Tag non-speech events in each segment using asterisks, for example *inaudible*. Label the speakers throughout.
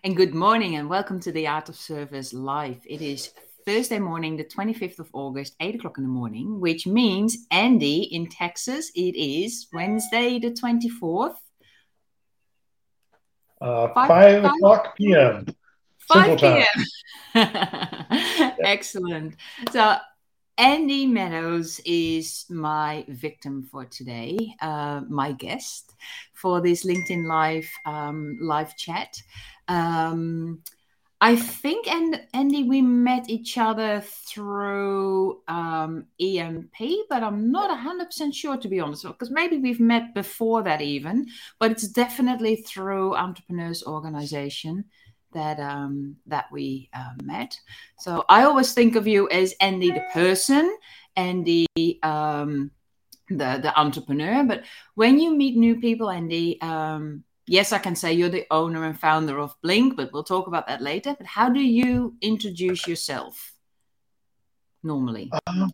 Speaker 1: And good morning and welcome to the Art of Service Live. It is Thursday morning, the 25th of August, 8 o'clock in the morning, which means, Andy, in Texas, it is Wednesday, the 24th.
Speaker 2: Uh, 5, 5 o'clock p.m.
Speaker 1: 5 p.m. *laughs* Excellent. So, Andy Meadows is my victim for today, uh, my guest for this LinkedIn Live um, live chat. Um, I think, and Andy, we met each other through um, EMP, but I'm not 100% sure to be honest, because maybe we've met before that even, but it's definitely through Entrepreneurs Organization that um, that we uh, met. So I always think of you as Andy the person, Andy um, the the entrepreneur. But when you meet new people, Andy, um, yes, I can say you're the owner and founder of Blink, but we'll talk about that later. But how do you introduce yourself normally? Uh,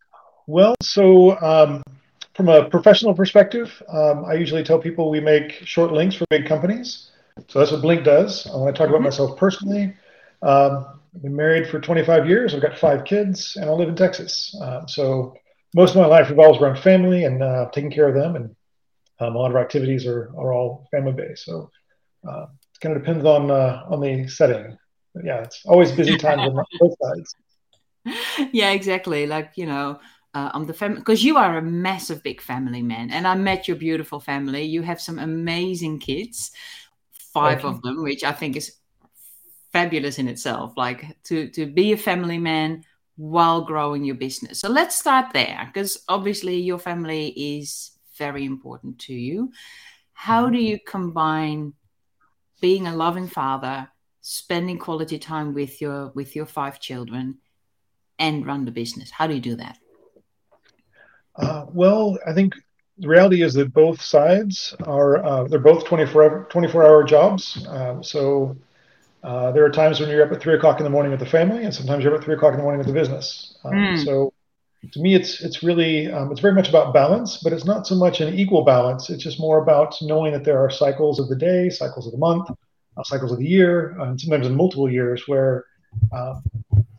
Speaker 2: well, so um, from a professional perspective, um, I usually tell people we make short links for big companies. So that's what Blink does. I want to talk mm-hmm. about myself personally. Um, I've been married for 25 years. I've got five kids, and I live in Texas. Uh, so most of my life revolves around family and uh, taking care of them and um, a lot of our activities are, are all family based. So uh, it kind of depends on uh, on the setting. But yeah, it's always busy *laughs* times on both sides.
Speaker 1: Yeah, exactly. Like you know, uh, I'm the family because you are a massive big family man, and I met your beautiful family. You have some amazing kids, five of them, which I think is fabulous in itself. Like to to be a family man while growing your business. So let's start there because obviously your family is very important to you. How do you combine being a loving father, spending quality time with your with your five children, and run the business? How do you do that?
Speaker 2: Uh, well, I think the reality is that both sides are uh, they're both 24 24 hour jobs. Um, so uh, there are times when you're up at three o'clock in the morning with the family, and sometimes you're up at three o'clock in the morning with the business. Um, mm. So to me, it's it's really um, it's very much about balance, but it's not so much an equal balance. It's just more about knowing that there are cycles of the day, cycles of the month, uh, cycles of the year, and sometimes in multiple years where uh,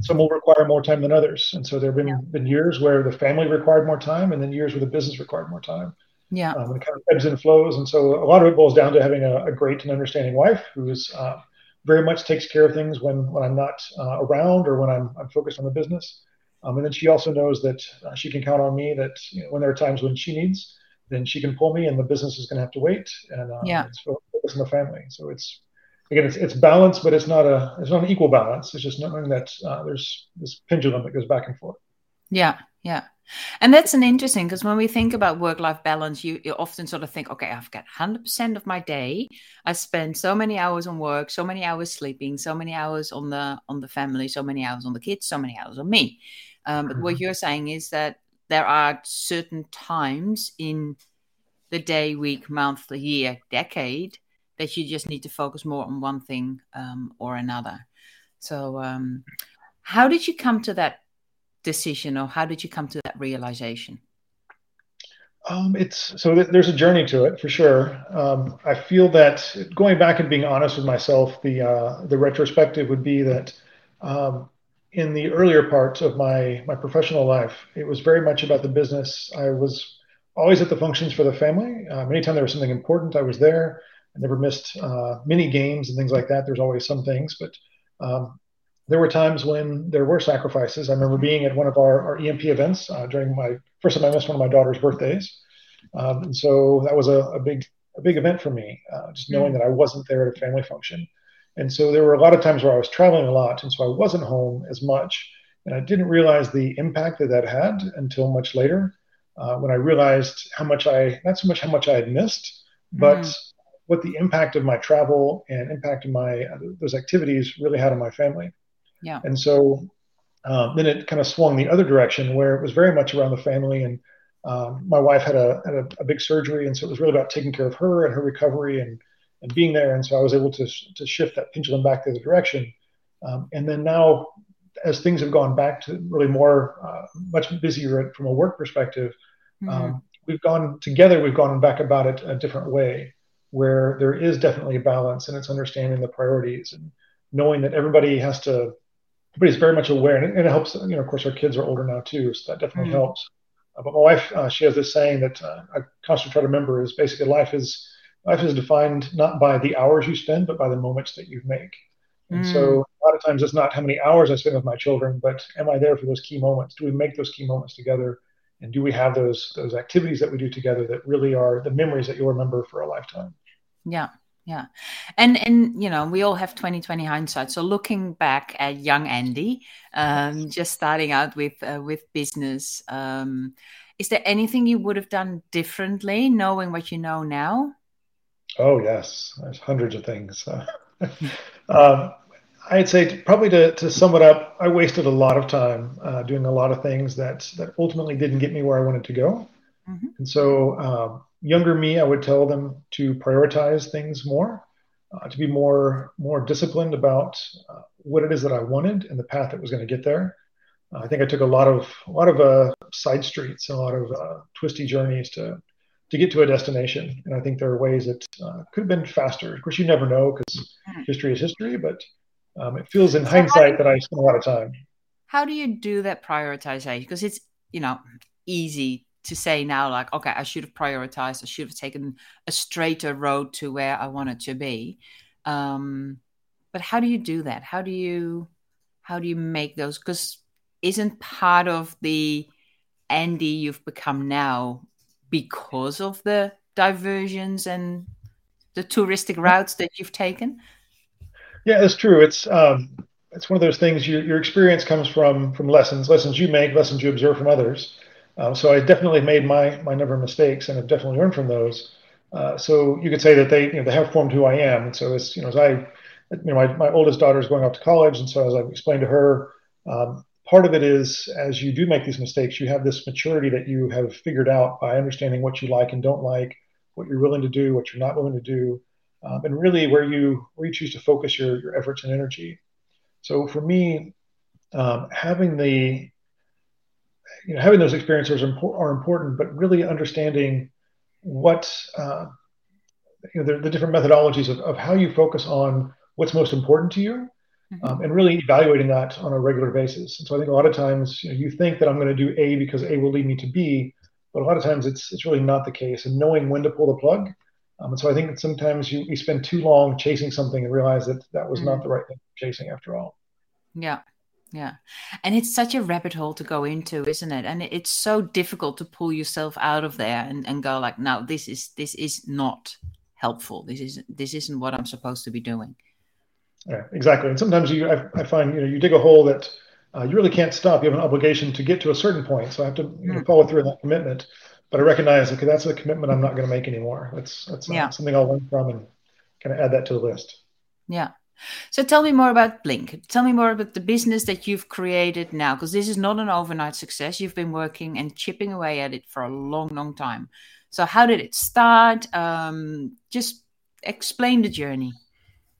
Speaker 2: some will require more time than others. And so there have been, yeah. been years where the family required more time, and then years where the business required more time.
Speaker 1: Yeah, um,
Speaker 2: it kind of ebbs and flows. And so a lot of it boils down to having a, a great and understanding wife who is uh, very much takes care of things when when I'm not uh, around or when I'm I'm focused on the business. Um, and then she also knows that uh, she can count on me that you know, when there are times when she needs, then she can pull me and the business is going to have to wait. And uh,
Speaker 1: yeah.
Speaker 2: it's focus on the family. So it's, again, it's, it's balance, but it's not a, it's not an equal balance. It's just knowing that uh, there's this pendulum that goes back and forth.
Speaker 1: Yeah. Yeah. And that's an interesting because when we think about work life balance, you, you often sort of think, okay, I've got 100% of my day. I spend so many hours on work, so many hours sleeping, so many hours on the on the family, so many hours on the kids, so many hours on me. Um, but what mm-hmm. you're saying is that there are certain times in the day, week, month, the year, decade that you just need to focus more on one thing um, or another. So, um, how did you come to that decision, or how did you come to that realization?
Speaker 2: Um, it's so th- there's a journey to it for sure. Um, I feel that going back and being honest with myself, the uh, the retrospective would be that um, in the earlier parts of my my professional life, it was very much about the business. I was always at the functions for the family. Um, anytime there was something important, I was there. Never missed uh, mini games and things like that. There's always some things, but um, there were times when there were sacrifices. I remember being at one of our, our EMP events uh, during my first time I missed one of my daughter's birthdays, um, and so that was a, a, big a big event for me. Uh, just knowing that I wasn't there at a family function. And so there were a lot of times where I was traveling a lot, and so I wasn't home as much. And I didn't realize the impact that that had until much later, uh, when I realized how much I, not so much how much I had missed, but mm. What the impact of my travel and impact of my uh, those activities really had on my family.
Speaker 1: Yeah.
Speaker 2: And so um, then it kind of swung the other direction where it was very much around the family. And um, my wife had, a, had a, a, big surgery, and so it was really about taking care of her and her recovery and and being there. And so I was able to, to shift that pendulum back the other direction. Um, and then now, as things have gone back to really more, uh, much busier from a work perspective, mm-hmm. um, we've gone together, we've gone back about it a different way where there is definitely a balance and it's understanding the priorities. And knowing that everybody has to, everybody's very much aware, and it, and it helps. You know, of course, our kids are older now too, so that definitely mm-hmm. helps. Uh, but my wife, uh, she has this saying that uh, I constantly try to remember: is basically life is life is defined not by the hours you spend, but by the moments that you make. And mm. so a lot of times it's not how many hours I spend with my children, but am I there for those key moments? Do we make those key moments together? And do we have those those activities that we do together that really are the memories that you'll remember for a lifetime?
Speaker 1: Yeah. Yeah. And and you know, we all have 2020 hindsight. So looking back at young Andy, um, just starting out with uh, with business, um, is there anything you would have done differently knowing what you know now?
Speaker 2: Oh yes, there's hundreds of things. *laughs* um, I'd say probably to, to sum it up, I wasted a lot of time uh, doing a lot of things that that ultimately didn't get me where I wanted to go. Mm-hmm. And so, uh, younger me, I would tell them to prioritize things more, uh, to be more more disciplined about uh, what it is that I wanted and the path that was going to get there. I think I took a lot of a lot of uh, side streets, a lot of uh, twisty journeys to to get to a destination. And I think there are ways that uh, could have been faster. Of course, you never know because hmm. history is history, but um, it feels in so hindsight that I spent a lot of time.
Speaker 1: How do you do that prioritization? Because it's, you know, easy to say now, like, okay, I should have prioritized, I should have taken a straighter road to where I wanted to be. Um, but how do you do that? How do you, how do you make those? Because isn't part of the Andy you've become now because of the diversions and the touristic routes that you've taken?
Speaker 2: Yeah, it's true. It's um, it's one of those things. Your your experience comes from from lessons, lessons you make, lessons you observe from others. Um, so I definitely made my my number of mistakes, and have definitely learned from those. Uh, so you could say that they you know they have formed who I am. And so as you know, as I you know my my oldest daughter is going off to college, and so as I've explained to her, um, part of it is as you do make these mistakes, you have this maturity that you have figured out by understanding what you like and don't like, what you're willing to do, what you're not willing to do, um, and really where you where you choose to focus your your efforts and energy. So for me, um, having the you know having those experiences are, are important, but really understanding what uh, you know the, the different methodologies of, of how you focus on what's most important to you Mm-hmm. Um, and really evaluating that on a regular basis. And so I think a lot of times you, know, you think that I'm going to do A because A will lead me to B, but a lot of times it's it's really not the case. And knowing when to pull the plug. Um, and so I think that sometimes you, you spend too long chasing something and realize that that was mm-hmm. not the right thing chasing after all.
Speaker 1: Yeah. Yeah. And it's such a rabbit hole to go into, isn't it? And it's so difficult to pull yourself out of there and, and go like, no, this is this is not helpful. This is this isn't what I'm supposed to be doing.
Speaker 2: Yeah, exactly. And sometimes you, I, I, find, you know, you dig a hole that uh, you really can't stop. You have an obligation to get to a certain point. So I have to you know, hmm. follow through on that commitment. But I recognize, okay, that's a commitment I'm not going to make anymore. That's that's yeah. something I'll learn from and kind of add that to the list.
Speaker 1: Yeah. So tell me more about Blink. Tell me more about the business that you've created now, because this is not an overnight success. You've been working and chipping away at it for a long, long time. So how did it start? Um, just explain the journey.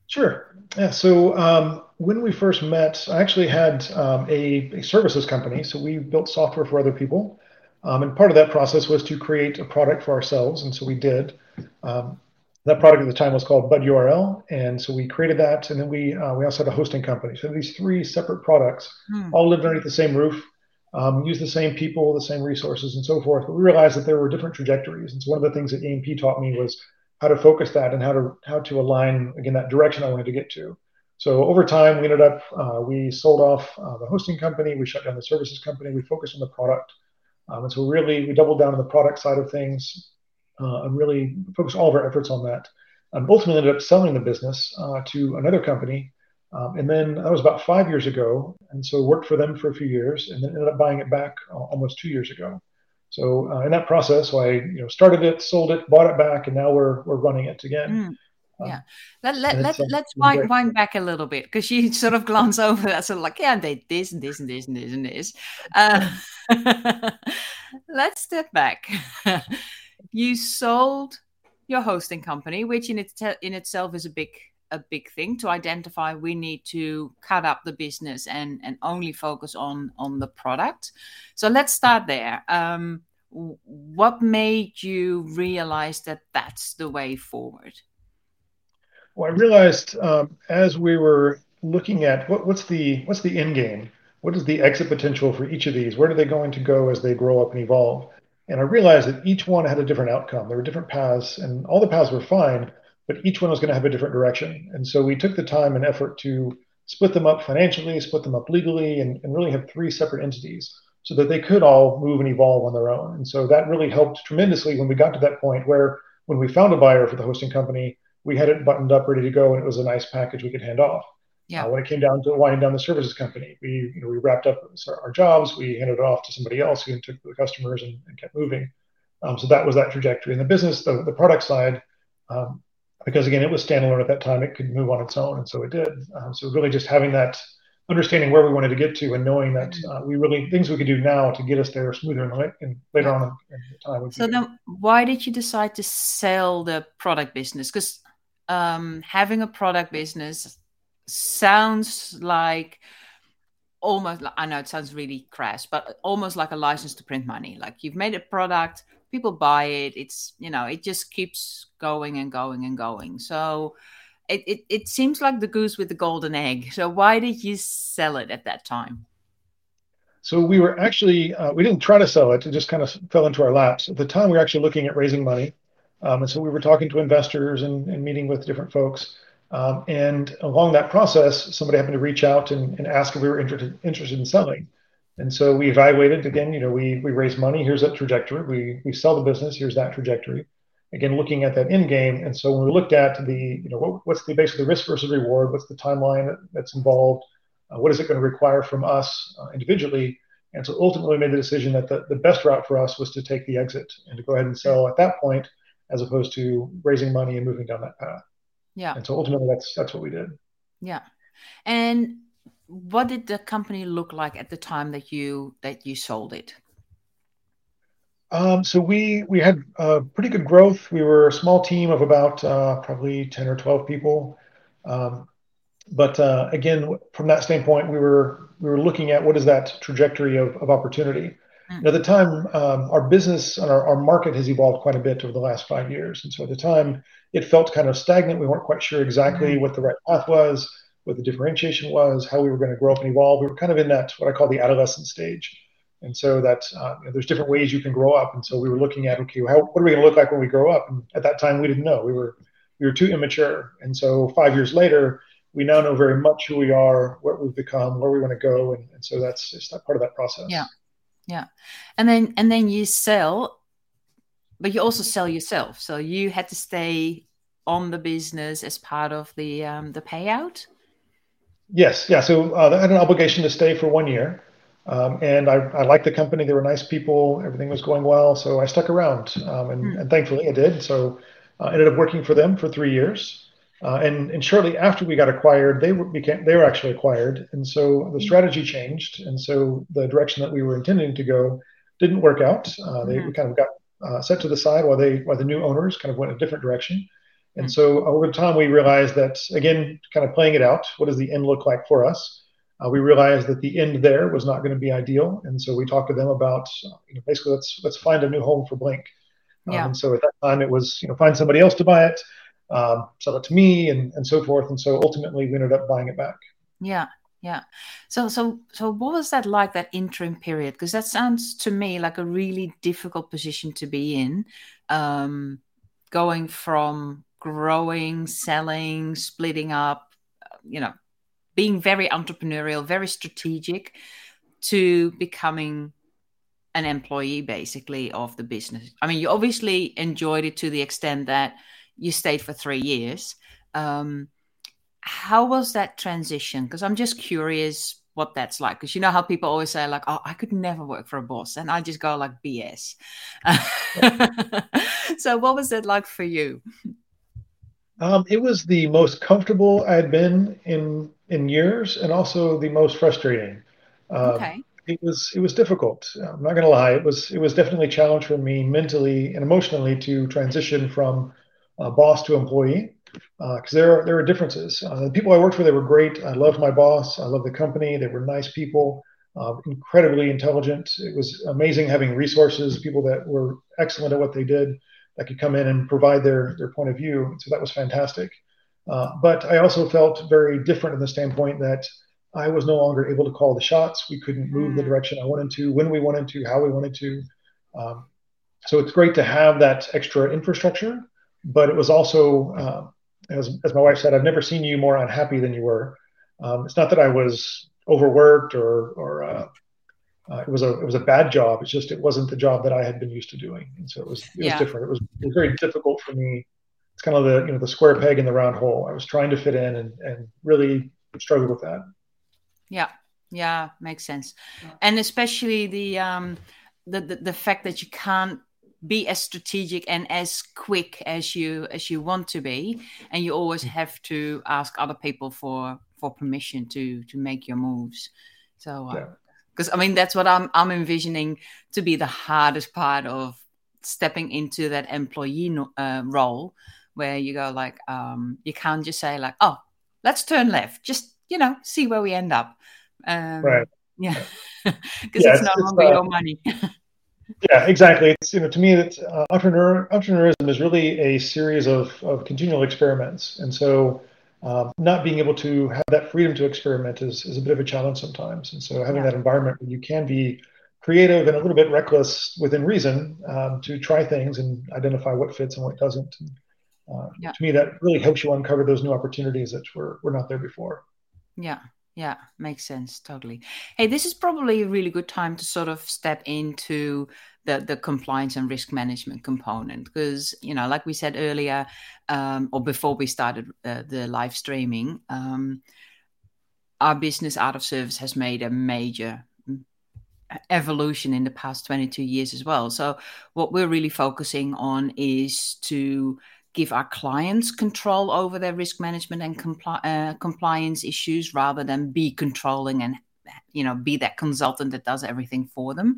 Speaker 2: Sure. Yeah. So um, when we first met, I actually had um, a, a, services company. So we built software for other people. Um, and part of that process was to create a product for ourselves. And so we did. Um, that product at the time was called BudURL. And so we created that. And then we, uh, we also had a hosting company. So these three separate products hmm. all lived underneath the same roof, um, used the same people, the same resources, and so forth. But we realized that there were different trajectories. And so one of the things that EMP taught me was how to focus that and how to how to align again that direction I wanted to get to. So over time, we ended up uh, we sold off uh, the hosting company, we shut down the services company, we focused on the product, um, and so really we doubled down on the product side of things uh, and really focused all of our efforts on that. Um, ultimately, ended up selling the business uh, to another company, um, and then that was about five years ago, and so worked for them for a few years, and then ended up buying it back uh, almost two years ago. So uh, in that process, so I you know started it, sold it, bought it back, and now we're we're running it again.
Speaker 1: Mm. Yeah, let, let, let, let's wind, wind back a little bit because you *laughs* sort of glance over that, sort of like, yeah, they this and this and this and this and this. Uh, *laughs* let's step back. *laughs* you sold your hosting company, which in, it, in itself is a big a big thing to identify. We need to cut up the business and and only focus on on the product. So let's start there. Um, what made you realize that that's the way forward
Speaker 2: well i realized um, as we were looking at what, what's the what's the end game? What is the exit potential for each of these? Where are they going to go as they grow up and evolve? And I realized that each one had a different outcome. There were different paths, and all the paths were fine, but each one was going to have a different direction. And so we took the time and effort to split them up financially, split them up legally, and, and really have three separate entities so that they could all move and evolve on their own. And so that really helped tremendously when we got to that point where when we found a buyer for the hosting company, we had it buttoned up, ready to go, and it was a nice package we could hand off. Yeah. Uh, when it came down to winding down the services company, we you know we wrapped up our jobs, we handed it off to somebody else who took the customers and, and kept moving. Um, so that was that trajectory. In the business, the, the product side, um, because again, it was standalone at that time. It could move on its own, and so it did. Um, so really, just having that understanding where we wanted to get to, and knowing that mm-hmm. uh, we really things we could do now to get us there smoother and, and later on in, in time.
Speaker 1: So then, why did you decide to sell the product business? Because um, having a product business sounds like almost i know it sounds really crass but almost like a license to print money. Like you've made a product people buy it it's you know it just keeps going and going and going. So it, it, it seems like the goose with the golden egg. So why did you sell it at that time?
Speaker 2: So we were actually uh, we didn't try to sell it it just kind of fell into our laps. At the time we were actually looking at raising money um, and so we were talking to investors and, and meeting with different folks um, and along that process somebody happened to reach out and, and ask if we were interested interested in selling and so we evaluated again, you know, we we raise money, here's that trajectory. We we sell the business, here's that trajectory. Again, looking at that end game. And so when we looked at the, you know, what, what's the basically risk versus reward, what's the timeline that, that's involved, uh, what is it going to require from us uh, individually? And so ultimately we made the decision that the, the best route for us was to take the exit and to go ahead and sell at that point, as opposed to raising money and moving down that path.
Speaker 1: Yeah.
Speaker 2: And so ultimately that's that's what we did.
Speaker 1: Yeah. And what did the company look like at the time that you that you sold it?
Speaker 2: Um, so we we had uh, pretty good growth. We were a small team of about uh, probably ten or twelve people. Um, but uh, again, from that standpoint, we were we were looking at what is that trajectory of, of opportunity. Mm. At the time, um, our business and our, our market has evolved quite a bit over the last five years, and so at the time, it felt kind of stagnant. We weren't quite sure exactly mm. what the right path was what the differentiation was, how we were going to grow up and evolve. We were kind of in that what I call the adolescent stage, and so that uh, you know, there's different ways you can grow up. And so we were looking at okay, how, what are we going to look like when we grow up? And at that time, we didn't know. We were we were too immature. And so five years later, we now know very much who we are, what we've become, where we want to go, and, and so that's just that part of that process.
Speaker 1: Yeah, yeah, and then and then you sell, but you also sell yourself. So you had to stay on the business as part of the um, the payout.
Speaker 2: Yes, yeah. So uh, I had an obligation to stay for one year, um, and I, I liked the company. They were nice people. Everything was going well, so I stuck around, um, and, mm. and, thankfully I did. So I uh, ended up working for them for three years, uh, and and shortly after we got acquired, they were became they were actually acquired, and so the hmm. strategy changed, and so the direction that we were intending to go didn't work out. Uh, they mm. kind of got uh, set to the side while they while the new owners kind of went a different direction. And so over time, we realized that, again, kind of playing it out, what does the end look like for us? Uh, we realized that the end there was not going to be ideal. And so we talked to them about, you know, basically, let's, let's find a new home for Blink. Um, yeah. and so at that time, it was, you know, find somebody else to buy it, um, sell it to me, and, and so forth. And so ultimately, we ended up buying it back.
Speaker 1: Yeah. Yeah. So so so what was that like that interim period? Because that sounds to me like a really difficult position to be in. Um, going from growing, selling, splitting up, you know, being very entrepreneurial, very strategic to becoming an employee basically of the business. I mean, you obviously enjoyed it to the extent that you stayed for three years. Um, how was that transition? Because I'm just curious what that's like. Because you know how people always say, like, oh, I could never work for a boss. And I just go, like, BS. *laughs* so, what was that like for you?
Speaker 2: Um, it was the most comfortable I had been in in years, and also the most frustrating. Um, okay. It was it was difficult. I'm not going to lie. It was it was definitely a challenge for me mentally and emotionally to transition from uh, boss to employee because uh, there are there are differences. Uh, the people I worked for they were great. I loved my boss. I loved the company. They were nice people, uh, incredibly intelligent. It was amazing having resources, people that were excellent at what they did that could come in and provide their their point of view. So that was fantastic. Uh, but I also felt very different in the standpoint that I was no longer able to call the shots. We couldn't move the mm. direction I wanted to, when we wanted to, how we wanted to. Um, so it's great to have that extra infrastructure, but it was also, uh, as, as my wife said, I've never seen you more unhappy than you were. Um, it's not that I was overworked or, or uh, uh, it was a it was a bad job. It's just it wasn't the job that I had been used to doing, and so it was it was different. It was, it was very difficult for me. It's kind of the you know the square peg in the round hole. I was trying to fit in and and really struggled with that.
Speaker 1: Yeah, yeah, makes sense, and especially the um the, the the fact that you can't be as strategic and as quick as you as you want to be. And you always mm. have to ask other people for for permission to to make your moves. So uh, yeah. because I mean that's what I'm I'm envisioning to be the hardest part of stepping into that employee uh, role where you go like um, you can't just say like oh let's turn left. Just you know see where we end up. Um, right. yeah. *laughs* Because yeah, it's, it's, no longer uh, your money *laughs*
Speaker 2: yeah exactly it's you know to me that uh, entrepreneur entrepreneurism is really a series of, of continual experiments and so um, not being able to have that freedom to experiment is, is a bit of a challenge sometimes. And so having yeah. that environment where you can be creative and a little bit reckless within reason um, to try things and identify what fits and what doesn't. And, uh, yeah. To me, that really helps you uncover those new opportunities that were, were not there before.
Speaker 1: Yeah. Yeah, makes sense totally. Hey, this is probably a really good time to sort of step into the the compliance and risk management component because you know, like we said earlier, um, or before we started uh, the live streaming, um, our business Art of Service has made a major mm, evolution in the past 22 years as well. So what we're really focusing on is to give our clients control over their risk management and compli- uh, compliance issues rather than be controlling and you know be that consultant that does everything for them.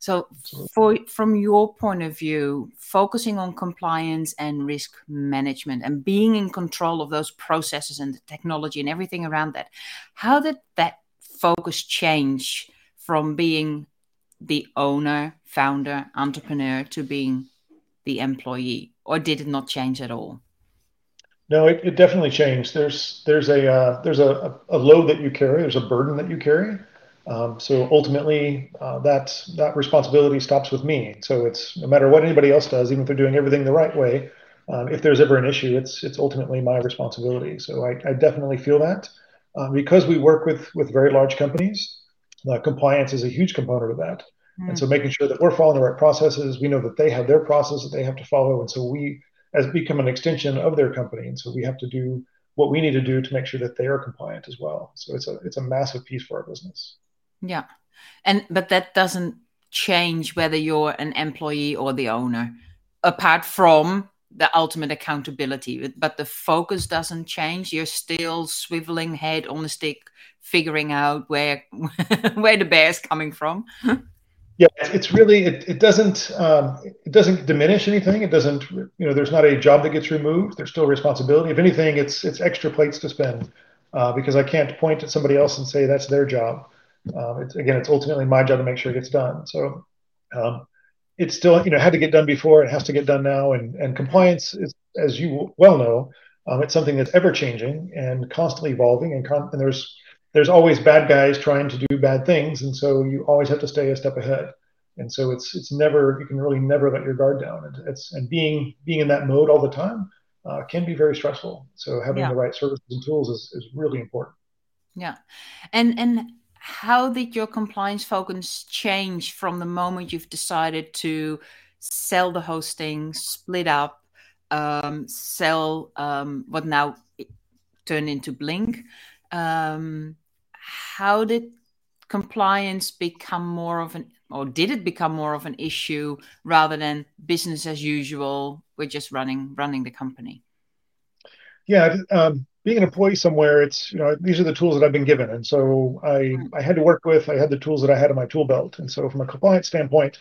Speaker 1: So for from your point of view focusing on compliance and risk management and being in control of those processes and the technology and everything around that how did that focus change from being the owner founder entrepreneur to being the employee or did it not change at all?
Speaker 2: No, it, it definitely changed. There's there's a uh, there's a, a load that you carry. There's a burden that you carry. Um, so ultimately, uh, that that responsibility stops with me. So it's no matter what anybody else does, even if they're doing everything the right way, um, if there's ever an issue, it's it's ultimately my responsibility. So I, I definitely feel that uh, because we work with with very large companies, uh, compliance is a huge component of that. Mm. And so making sure that we're following the right processes, we know that they have their process that they have to follow. And so we as become an extension of their company. And so we have to do what we need to do to make sure that they are compliant as well. So it's a it's a massive piece for our business.
Speaker 1: Yeah. And but that doesn't change whether you're an employee or the owner, apart from the ultimate accountability. But the focus doesn't change. You're still swiveling head on the stick, figuring out where *laughs* where the bear's coming from. *laughs*
Speaker 2: Yeah, it's really it, it doesn't um, it doesn't diminish anything. It doesn't you know there's not a job that gets removed. There's still responsibility. If anything, it's it's extra plates to spend uh, because I can't point at somebody else and say that's their job. Um, it's again, it's ultimately my job to make sure it gets done. So um, it's still you know had to get done before. It has to get done now, and and compliance is as you well know, um, it's something that's ever changing and constantly evolving, and, con- and there's there's always bad guys trying to do bad things, and so you always have to stay a step ahead. And so it's it's never you can really never let your guard down. And it's and being being in that mode all the time uh, can be very stressful. So having yeah. the right services and tools is, is really important.
Speaker 1: Yeah, and and how did your compliance focus change from the moment you've decided to sell the hosting, split up, um, sell um, what now turned into Blink? Um, how did compliance become more of an or did it become more of an issue rather than business as usual we're just running running the company?
Speaker 2: Yeah um, being an employee somewhere it's you know these are the tools that i've been given. And so i mm. i had to work with i had the tools that i had in my tool belt. And so from a compliance standpoint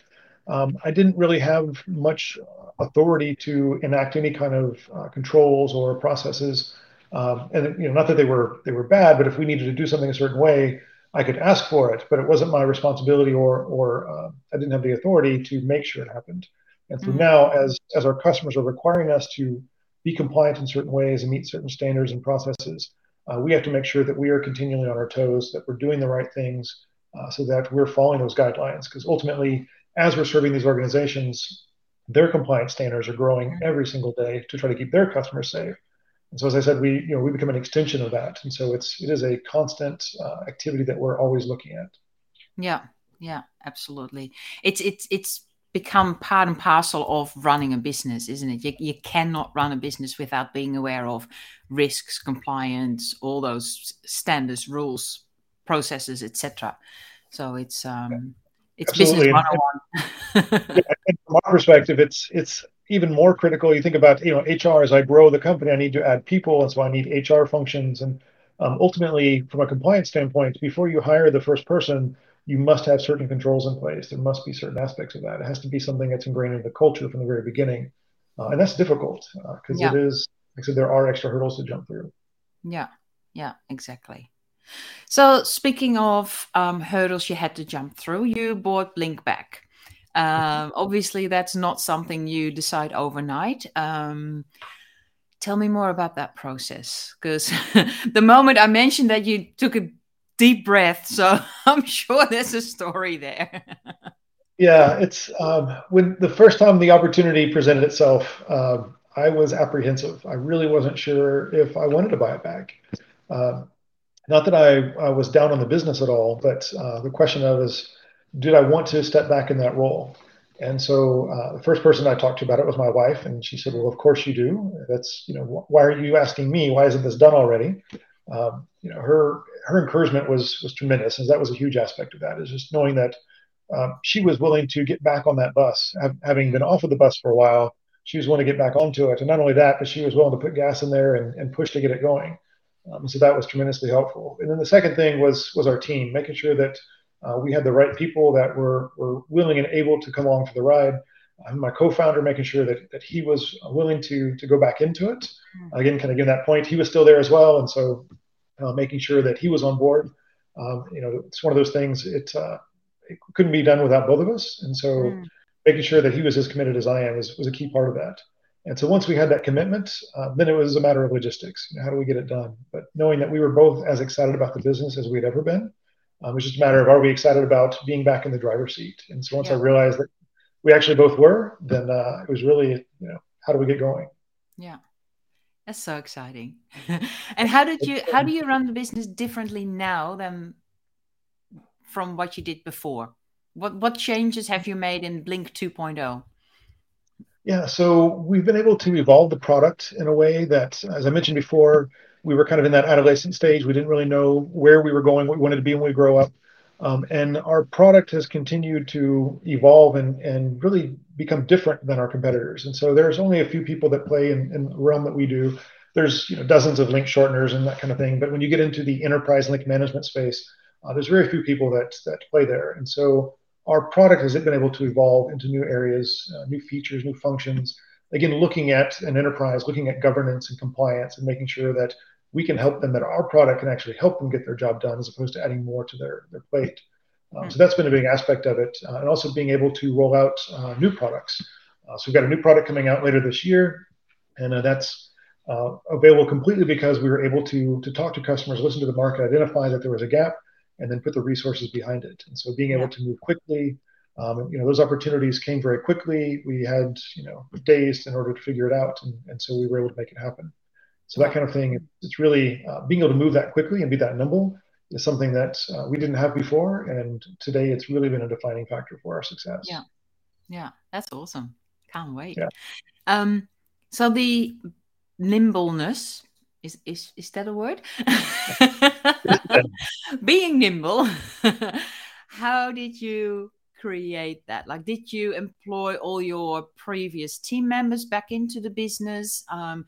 Speaker 2: um, i didn't really have much authority to enact any kind of uh, controls or processes um, and you know, not that they were they were bad, but if we needed to do something a certain way, I could ask for it, but it wasn't my responsibility, or or uh, I didn't have the authority to make sure it happened. And so mm-hmm. now, as as our customers are requiring us to be compliant in certain ways and meet certain standards and processes, uh, we have to make sure that we are continually on our toes, that we're doing the right things, uh, so that we're following those guidelines. Because ultimately, as we're serving these organizations, their compliance standards are growing every single day to try to keep their customers safe. And so, as I said, we you know we become an extension of that, and so it's it is a constant uh, activity that we're always looking at.
Speaker 1: Yeah, yeah, absolutely. It's it's it's become part and parcel of running a business, isn't it? You, you cannot run a business without being aware of risks, compliance, all those standards, rules, processes, etc. So it's um, it's Absolutely. business 101. *laughs*
Speaker 2: yeah, from our perspective, it's it's even more critical. You think about you know HR as I grow the company, I need to add people, and so I need HR functions. And um, ultimately, from a compliance standpoint, before you hire the first person, you must have certain controls in place. There must be certain aspects of that. It has to be something that's ingrained in the culture from the very beginning, uh, and that's difficult because uh, yeah. it is. Like I said, there are extra hurdles to jump through.
Speaker 1: Yeah, yeah, exactly. So, speaking of um, hurdles you had to jump through, you bought Blink back. Um, obviously, that's not something you decide overnight. Um, tell me more about that process because *laughs* the moment I mentioned that you took a deep breath. So *laughs* I'm sure there's a story there. *laughs*
Speaker 2: yeah, it's um, when the first time the opportunity presented itself, uh, I was apprehensive. I really wasn't sure if I wanted to buy it back. Uh, not that I, I, was down on the business at all, but uh, the question of is, did I want to step back in that role? And so uh, the first person I talked to about it was my wife, and she said, "Well, of course you do. That's you know, why are you asking me? Why isn't this done already?" Um, you know, her her encouragement was was tremendous, and that was a huge aspect of that. Is just knowing that um, she was willing to get back on that bus, having been off of the bus for a while. She was willing to get back onto it, and not only that, but she was willing to put gas in there and, and push to get it going. Um, so that was tremendously helpful. And then the second thing was was our team, making sure that uh, we had the right people that were were willing and able to come along for the ride. Uh, my co-founder, making sure that that he was willing to to go back into it. Hmm. Again, kind of getting that point, he was still there as well, and so uh, making sure that he was on board. Um, you know, it's one of those things. It, uh, it couldn't be done without both of us, and so mm. making sure that he was as committed as I am was, was a key part of that. And so once we had that commitment, uh, then it was a matter of logistics. You know, how do we get it done? But knowing that we were both as excited about the business as we'd ever been, um, it was just a matter of are we excited about being back in the driver's seat? And so once yeah. I realized that we actually both were, then uh, it was really, you know, how do we get going?
Speaker 1: Yeah. That's so exciting. *laughs* and how did you how do you run the business differently now than from what you did before? What what changes have you made in Blink 2.0?
Speaker 2: Yeah, so we've been able to evolve the product in a way that, as I mentioned before, we were kind of in that adolescent stage. We didn't really know where we were going, what we wanted to be when we grow up. Um, and our product has continued to evolve and, and really become different than our competitors. And so there's only a few people that play in, in the realm that we do. There's you know, dozens of link shorteners and that kind of thing. But when you get into the enterprise link management space, uh, there's very few people that, that play there. And so our product has been able to evolve into new areas, uh, new features, new functions. Again, looking at an enterprise, looking at governance and compliance and making sure that we can help them that our product can actually help them get their job done as opposed to adding more to their, their plate. Um, hmm. so that's been a big aspect of it. Uh, and also being able to roll out uh, new products. Uh, so we've got a new product coming out later this year, and uh, that's uh, available completely because we were able to, to talk to customers, listen to the market, identify that there was a gap, and then put the resources behind it. And so being able yeah. to move quickly, um, you know, those opportunities came very quickly. We had, you know, days in order to figure it out. And, and so we were able to make it happen. So that kind of thing, it's really uh, being able to move that quickly and be that nimble is something that uh, we didn't have before, and today it's really been a defining factor for our success.
Speaker 1: Yeah, yeah, that's awesome. Can't wait. Yeah. Um, so the nimbleness is is is that a word? *laughs* *laughs* Being nimble. *laughs* How did you create that? Like, did you employ all your previous team members back into the business? Um,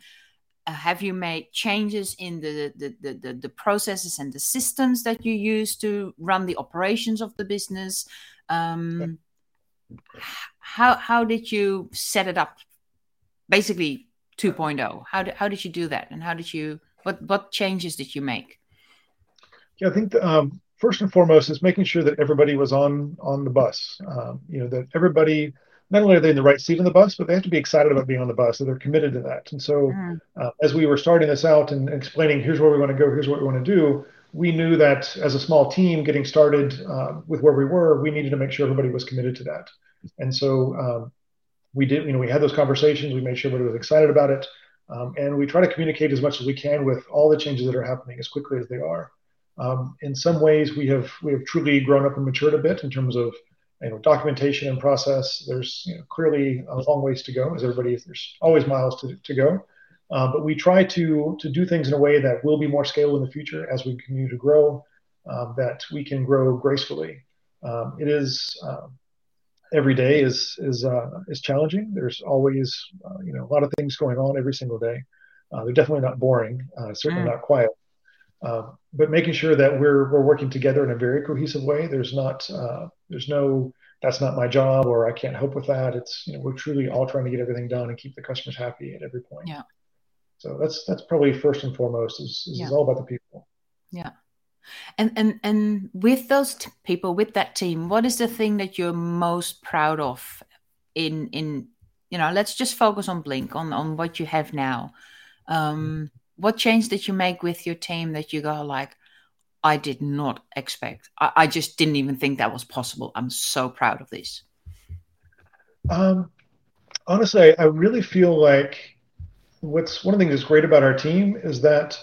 Speaker 1: uh, have you made changes in the, the, the, the, the processes and the systems that you use to run the operations of the business? Um, how, how did you set it up? Basically, 2.0. How did, how did you do that? And how did you, what, what changes did you make?
Speaker 2: Yeah, I think the, um, first and foremost is making sure that everybody was on on the bus. Um, you know that everybody not only are they in the right seat on the bus, but they have to be excited about being on the bus. That they're committed to that. And so, mm. uh, as we were starting this out and explaining, here's where we want to go, here's what we want to do, we knew that as a small team getting started uh, with where we were, we needed to make sure everybody was committed to that. And so, um, we did, you know, we had those conversations. We made sure everybody was excited about it, um, and we try to communicate as much as we can with all the changes that are happening as quickly as they are. Um, in some ways, we have we have truly grown up and matured a bit in terms of you know documentation and process. There's you know, clearly a long ways to go, as everybody there's always miles to, to go. Uh, but we try to to do things in a way that will be more scalable in the future as we continue to grow. Um, that we can grow gracefully. Um, it is um, every day is is uh, is challenging. There's always uh, you know a lot of things going on every single day. Uh, they're definitely not boring. Uh, certainly mm. not quiet. Um, but making sure that we're we're working together in a very cohesive way. There's not uh, there's no that's not my job or I can't help with that. It's you know we're truly all trying to get everything done and keep the customers happy at every point.
Speaker 1: Yeah.
Speaker 2: So that's that's probably first and foremost is, is, yeah. is all about the people.
Speaker 1: Yeah. And and and with those t- people, with that team, what is the thing that you're most proud of in in you know? Let's just focus on Blink on on what you have now. Um, what change did you make with your team that you go like, I did not expect. I, I just didn't even think that was possible. I'm so proud of this.
Speaker 2: Um, honestly, I, really feel like what's one of the things that's great about our team is that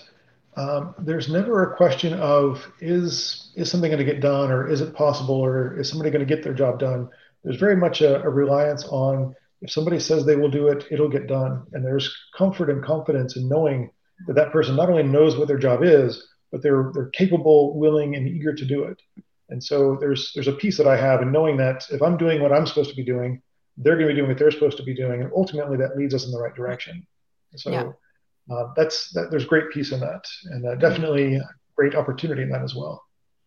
Speaker 2: um, there's never a question of is is something going to get done or is it possible or is somebody going to get their job done. There's very much a, a reliance on if somebody says they will do it, it'll get done, and there's comfort and confidence in knowing that that person not only knows what their job is, but they're they're capable, willing, and eager to do it. And so there's there's a peace that I have in knowing that if I'm doing what I'm supposed to be doing, they're going to be doing what they're supposed to be doing, and ultimately that leads us in the right direction. So yeah. uh, that's that, there's great peace in that, and uh, definitely great opportunity in that as well.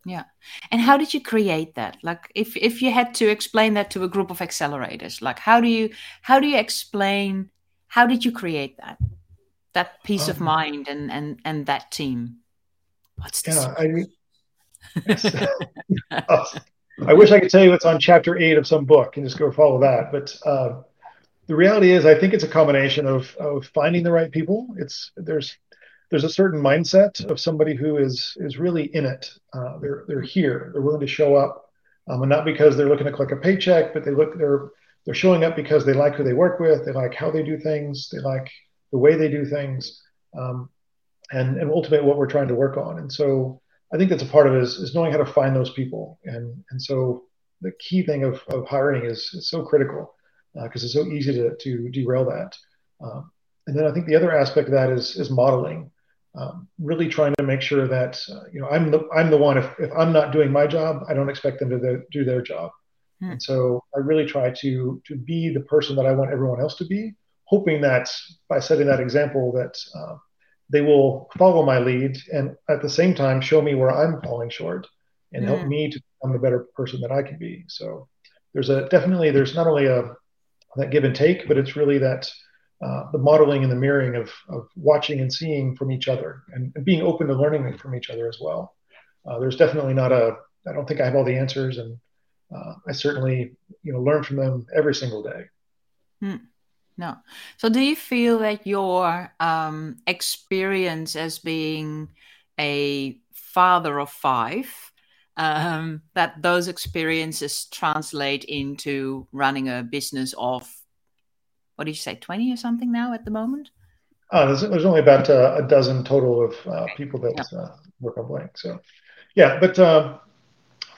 Speaker 1: Yeah, and how did you create that? Like, if if you had to explain that to a group of accelerators, like how do you how do you explain how did you create that that peace um, of mind and and and that team?
Speaker 2: What's this? Yeah, I, I wish I could tell you what's on chapter eight of some book and just go follow that. But uh, the reality is, I think it's a combination of of finding the right people. It's there's there's a certain mindset of somebody who is is really in it. Uh, they're they're here. They're willing to show up, um, and not because they're looking to collect a paycheck, but they look they're they're showing up because they like who they work with. They like how they do things. They like the way they do things. Um, and and ultimately what we're trying to work on. And so I think that's a part of it is, is knowing how to find those people. And and so the key thing of, of hiring is, is so critical because uh, it's so easy to, to derail that. Um, and then I think the other aspect of that is is modeling. Um, really trying to make sure that uh, you know I'm the I'm the one if, if I'm not doing my job I don't expect them to the, do their job hmm. and so I really try to to be the person that I want everyone else to be hoping that by setting that example that uh, they will follow my lead and at the same time show me where I'm falling short and mm. help me to become the better person that I can be. So there's a definitely there's not only a that give and take, but it's really that uh, the modeling and the mirroring of, of watching and seeing from each other and, and being open to learning from each other as well. Uh, there's definitely not a I don't think I have all the answers, and uh, I certainly you know learn from them every single day.
Speaker 1: Mm no. So, do you feel that your um, experience as being a father of five, um, that those experiences translate into running a business of, what did you say, 20 or something now at the moment?
Speaker 2: Uh, there's, there's only about uh, a dozen total of uh, people that yeah. Uh, work on Blink. So, yeah, but um,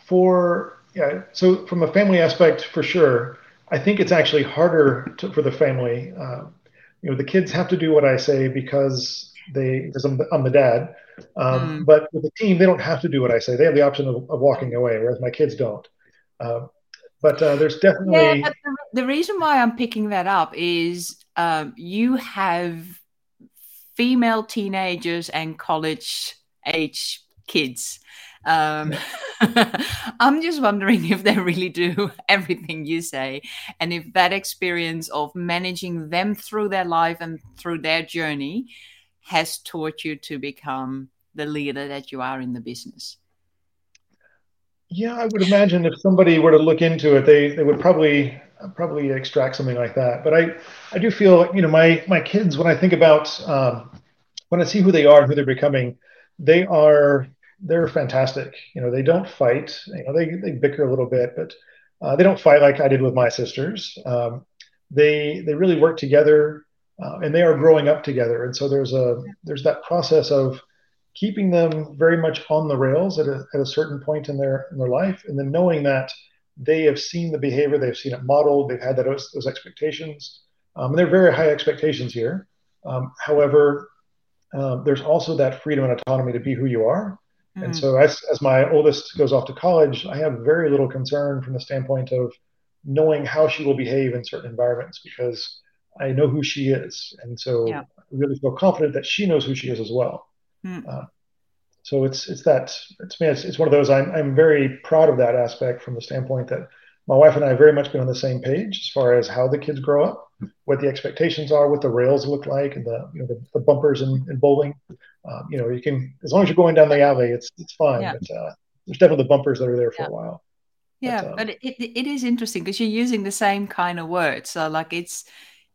Speaker 2: for, yeah, so from a family aspect, for sure I think it's actually harder to, for the family. Uh, you know, the kids have to do what I say because they because I'm the, I'm the dad. Um, mm. But with the team, they don't have to do what I say. They have the option of, of walking away, whereas my kids don't. Uh, but uh, there's definitely yeah,
Speaker 1: the, the, reason why I'm picking that up is um, you have female teenagers and college age kids um, *laughs* I'm just wondering if they really do *laughs* everything you say, and if that experience of managing them through their life and through their journey has taught you to become the leader that you are in the business.
Speaker 2: Yeah, I would imagine if somebody were to look into it, they, they would probably probably extract something like that. But I, I do feel, you know, my my kids when I think about um, when I see who they are and who they're becoming, they are they're fantastic. You know, they don't fight. You know, they they bicker a little bit, but uh, they don't fight like I did with my sisters. Um, they they really work together, uh, and they are growing up together. And so there's a there's that process of keeping them very much on the rails at a, at a certain point in their in their life, and then knowing that they have seen the behavior, they've seen it modeled, they've had that, those, expectations. Um, and they're very high expectations here. Um, however, um, there's also that freedom and autonomy to be who you are. Mm. And so, as, as my oldest goes off to college, I have very little concern from the standpoint of knowing how she will behave in certain environments because I know who she is. And so, yeah. I really feel confident that she knows who she is as well. Mm. Uh, so it's it's that it's me it's, it's one of those I'm I'm very proud of that aspect from the standpoint that my wife and I have very much been on the same page as far as how the kids grow up, what the expectations are, what the rails look like, and the you know the, the bumpers and, in bowling. Um, you know, you can as long as you're going down the alley, it's it's fine. Yeah. But uh, there's definitely the bumpers that are there for yeah. a while.
Speaker 1: Yeah, but, um, but it, it is interesting because you're using the same kind of words. So like it's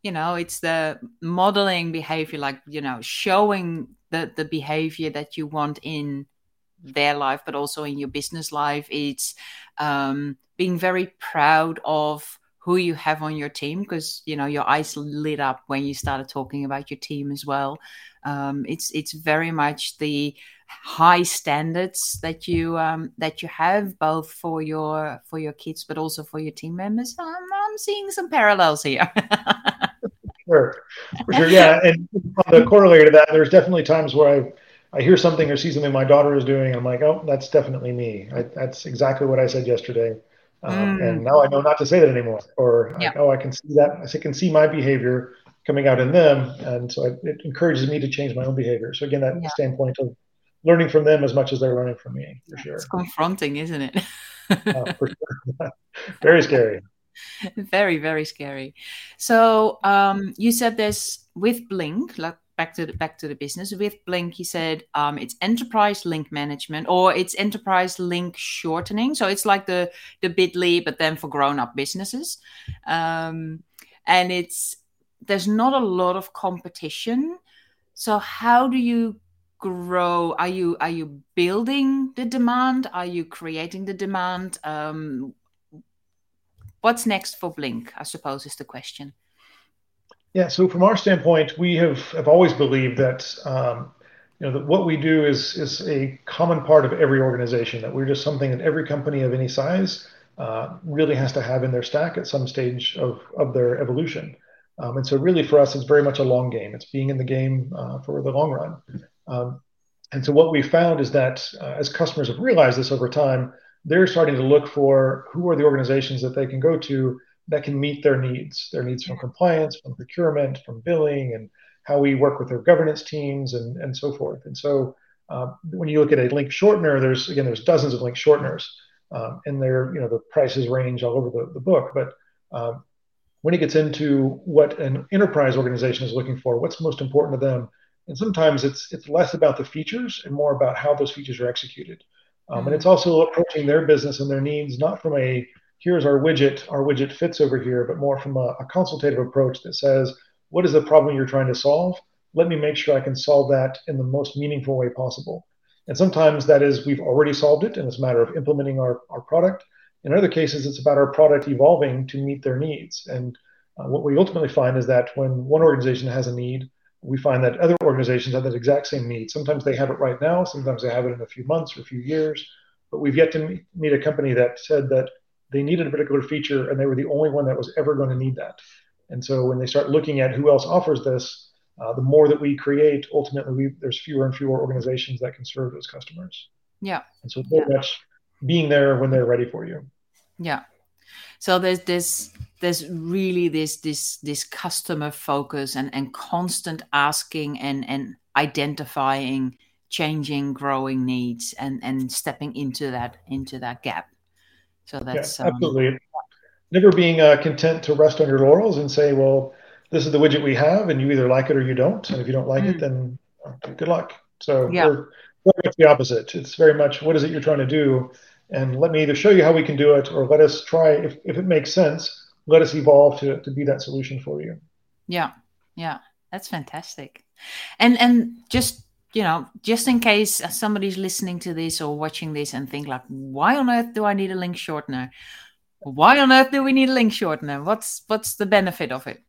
Speaker 1: you know it's the modeling behavior, like you know showing the the behavior that you want in their life but also in your business life it's um, being very proud of who you have on your team because you know your eyes lit up when you started talking about your team as well um, it's it's very much the high standards that you um, that you have both for your for your kids but also for your team members i'm, I'm seeing some parallels here *laughs*
Speaker 2: sure, for sure, yeah. And the corollary to that, there's definitely times where I I hear something or see something my daughter is doing, and I'm like, oh, that's definitely me. I, that's exactly what I said yesterday, um, mm. and now I know not to say that anymore. Or yeah. I, oh, I can see that. I can see my behavior coming out in them, and so it, it encourages me to change my own behavior. So again, that yeah. standpoint of learning from them as much as they're learning from me, for sure.
Speaker 1: It's confronting, isn't it?
Speaker 2: uh, for sure. *laughs* Very scary. *laughs*
Speaker 1: very very scary so um, you said this with Blink like back to the back to the business. With Blink He said um, it's enterprise link management or it's enterprise link shortening. So it's like the the bitly but then for grown-up businesses. Um, and it's there's not a lot of competition. So how do you grow? Are you are you building the demand? Are you creating the demand? Um, what's next for Blink? I suppose is the question.
Speaker 2: Yeah. So from our standpoint, we have have always believed that um, you know that what we do is is a common part of every organization. That we're just something that every company of any size uh, really has to have in their stack at some stage of of their evolution. Um, and so really for us, it's very much a long game. It's being in the game uh, for the long run. Um, and so what we found is that uh, as customers have realized this over time, they're starting to look for who are the organizations that they can go to that can meet their needs, their needs from compliance, from procurement, from billing, and how we work with their governance teams and, and so forth. And so uh, when you look at a link shortener, there's again there's dozens of link shorteners, um, and they're you know the prices range all over the, the book. But um, when it gets into what an enterprise organization is looking for, what's most important to them, and sometimes it's it's less about the features and more about how those features are executed. Um, and it's also approaching their business and their needs, not from a here's our widget, our widget fits over here, but more from a, a consultative approach that says, what is the problem you're trying to solve? Let me make sure I can solve that in the most meaningful way possible. And sometimes that is we've already solved it and it's a matter of implementing our, our product. In other cases, it's about our product evolving to meet their needs. And uh, what we ultimately find is that when one organization has a need, we find that other organizations have that exact same need. Sometimes they have it right now, sometimes they have it in a few months or a few years, but we've yet to meet a company that said that they needed a particular feature and they were the only one that was ever going to need that. And so when they start looking at who else offers this, uh, the more that we create, ultimately we, there's fewer and fewer organizations that can serve those customers.
Speaker 1: Yeah.
Speaker 2: And so very yeah. much being there when they're ready for you.
Speaker 1: Yeah. So there's this there's really this this this customer focus and and constant asking and and identifying changing growing needs and and stepping into that into that gap so that's
Speaker 2: yeah, um, absolutely um, never being uh, content to rest on your laurels and say well this is the widget we have and you either like it or you don't and if you don't like mm. it then good luck so yeah. we're, we're the opposite it's very much what is it you're trying to do and let me either show you how we can do it or let us try if, if it makes sense let us evolve to, to be that solution for you.
Speaker 1: Yeah, yeah, that's fantastic. And and just you know, just in case somebody's listening to this or watching this and think like, why on earth do I need a link shortener? Why on earth do we need a link shortener? What's what's the benefit of it?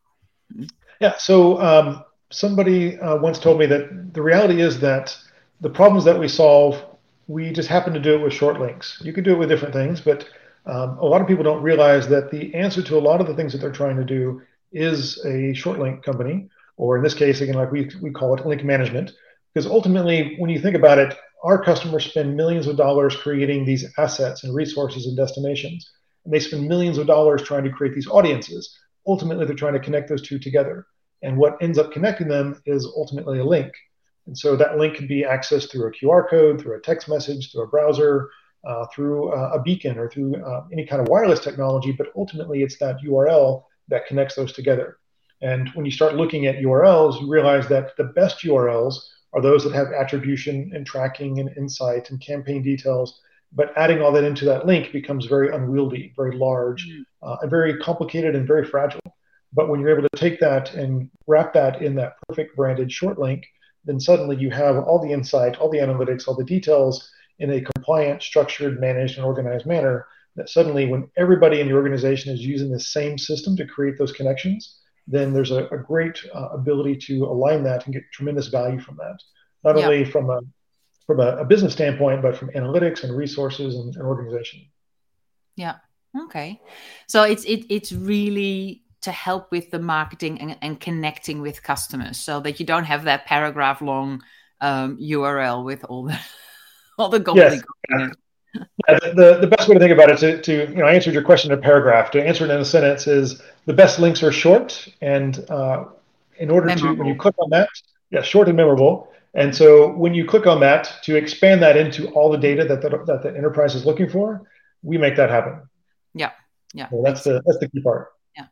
Speaker 2: Yeah, so um, somebody uh, once told me that the reality is that the problems that we solve, we just happen to do it with short links. You could do it with different things, but um, a lot of people don't realize that the answer to a lot of the things that they're trying to do is a short link company, or in this case, again, like we, we call it link management. Because ultimately, when you think about it, our customers spend millions of dollars creating these assets and resources and destinations. And they spend millions of dollars trying to create these audiences. Ultimately, they're trying to connect those two together. And what ends up connecting them is ultimately a link. And so that link can be accessed through a QR code, through a text message, through a browser, uh, through uh, a beacon, or through uh, any kind of wireless technology. But ultimately, it's that URL that connects those together. And when you start looking at URLs, you realize that the best URLs are those that have attribution and tracking and insight and campaign details. But adding all that into that link becomes very unwieldy, very large, mm. uh, and very complicated and very fragile. But when you're able to take that and wrap that in that perfect branded short link, then suddenly you have all the insight, all the analytics, all the details in a compliant, structured, managed, and organized manner. That suddenly, when everybody in the organization is using the same system to create those connections, then there's a, a great uh, ability to align that and get tremendous value from that. Not yeah. only from a from a, a, business standpoint, but from analytics and resources and, and organization.
Speaker 1: Yeah. Okay. So it's it, it's really to help with the marketing and, and connecting with customers, so that you don't have that paragraph long um, URL with all the *laughs* all the gobbledygook yes.
Speaker 2: Yeah, the, the best way to think about it to, to you know I answered your question in a paragraph. To answer it in a sentence is the best links are short, and uh, in order memorable. to when you click on that, yeah, short and memorable. And so when you click on that to expand that into all the data that the, that the enterprise is looking for, we make that happen.
Speaker 1: Yeah, yeah.
Speaker 2: So that's the that's the key part.
Speaker 1: Yeah.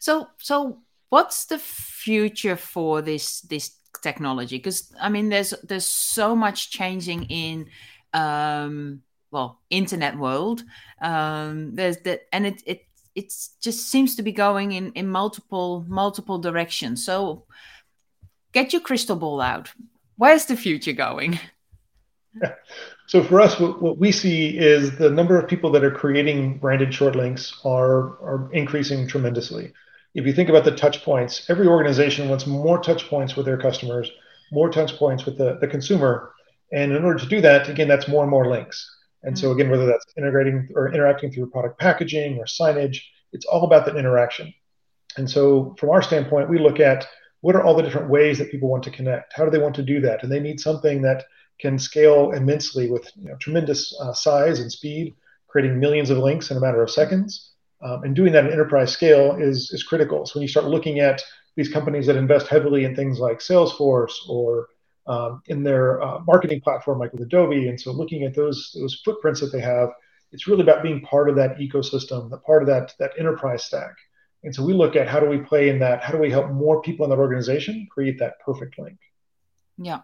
Speaker 1: So so what's the future for this this technology? Because I mean, there's there's so much changing in um, well internet world um there's that and it it it just seems to be going in in multiple multiple directions. So get your crystal ball out. Where's the future going? *laughs*
Speaker 2: So for us what, what we see is the number of people that are creating branded short links are are increasing tremendously. If you think about the touch points every organization wants more touch points with their customers more touch points with the, the consumer. And in order to do that again that's more and more links and so again, whether that's integrating or interacting through product packaging or signage, it's all about that interaction. And so from our standpoint, we look at what are all the different ways that people want to connect? How do they want to do that? And they need something that can scale immensely with you know, tremendous uh, size and speed, creating millions of links in a matter of seconds. Um, and doing that at enterprise scale is, is critical. So when you start looking at these companies that invest heavily in things like Salesforce or um, in their uh, marketing platform, like with Adobe. And so, looking at those those footprints that they have, it's really about being part of that ecosystem, the part of that that enterprise stack. And so, we look at how do we play in that? How do we help more people in that organization create that perfect link?
Speaker 1: Yeah,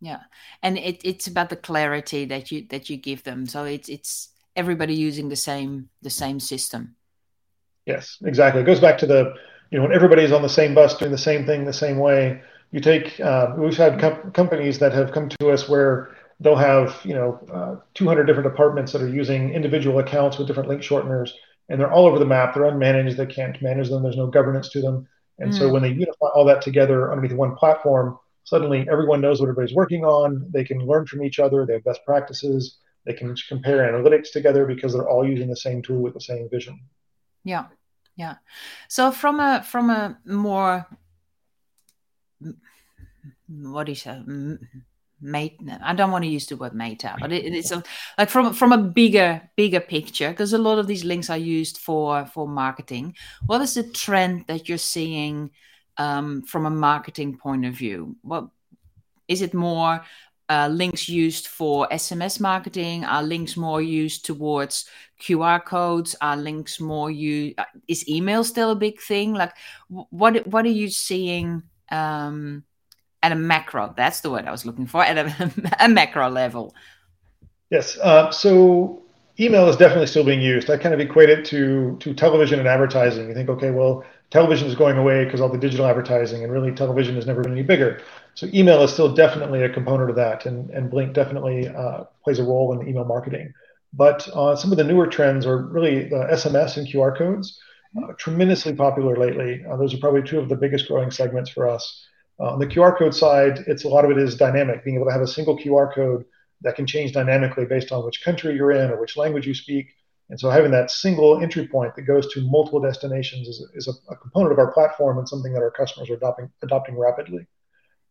Speaker 1: yeah, and it, it's about the clarity that you that you give them. So it's it's everybody using the same the same system.
Speaker 2: Yes, exactly. It goes back to the you know when everybody's on the same bus doing the same thing the same way you take uh, we've had com- companies that have come to us where they'll have you know uh, 200 different departments that are using individual accounts with different link shorteners and they're all over the map. They're unmanaged. They can't manage them. There's no governance to them. And mm. so when they unify all that together underneath one platform suddenly everyone knows what everybody's working on. They can learn from each other. They have best practices. They can compare analytics together because they're all using the same tool with the same vision.
Speaker 1: Yeah. Yeah. So from a from a more what is it? Mate, I don't want to use the word meta, but it, it's a, like from from a bigger bigger picture because a lot of these links are used for for marketing. What is the trend that you're seeing um, from a marketing point of view? What is it more uh, links used for SMS marketing? Are links more used towards QR codes? Are links more used? Uh, is email still a big thing? Like, what what are you seeing? Um, at a macro. That's the word I was looking for at a, *laughs* a macro level.
Speaker 2: Yes. Uh, so email is definitely still being used. I kind of equate it to to television and advertising. You think, okay, well, television is going away because all the digital advertising, and really television has never been any bigger. So email is still definitely a component of that, and, and Blink definitely uh, plays a role in email marketing. But uh, some of the newer trends are really uh, SMS and QR codes, uh, tremendously popular lately. Uh, those are probably two of the biggest growing segments for us. Uh, on the QR code side, it's a lot of it is dynamic, being able to have a single QR code that can change dynamically based on which country you're in or which language you speak. And so having that single entry point that goes to multiple destinations is, is a, a component of our platform and something that our customers are adopting, adopting rapidly.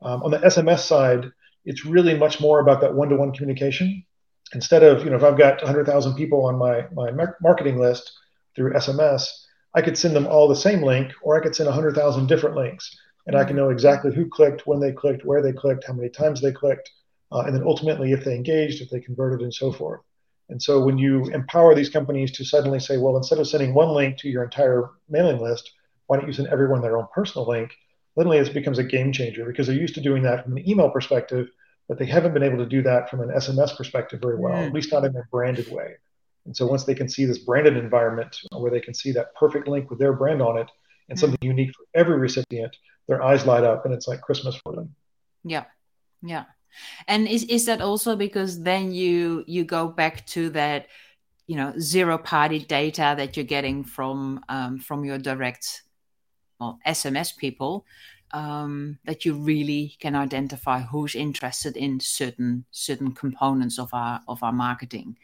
Speaker 2: Um, on the SMS side, it's really much more about that one-to-one communication. Instead of, you know, if I've got 100,000 people on my, my marketing list through SMS, I could send them all the same link, or I could send 100,000 different links. And I can know exactly who clicked, when they clicked, where they clicked, how many times they clicked, uh, and then ultimately if they engaged, if they converted, and so forth. And so when you empower these companies to suddenly say, well, instead of sending one link to your entire mailing list, why don't you send everyone their own personal link? Suddenly it becomes a game changer because they're used to doing that from an email perspective, but they haven't been able to do that from an SMS perspective very well, mm. at least not in a branded way. And so once they can see this branded environment where they can see that perfect link with their brand on it and mm. something unique for every recipient, their eyes light up and it's like Christmas for them.
Speaker 1: Yeah. Yeah and is is that also because then you you go back to that you know zero party data that you're getting from um, from your direct well, sms people um, that you really can identify who's interested in certain certain components of our of our marketing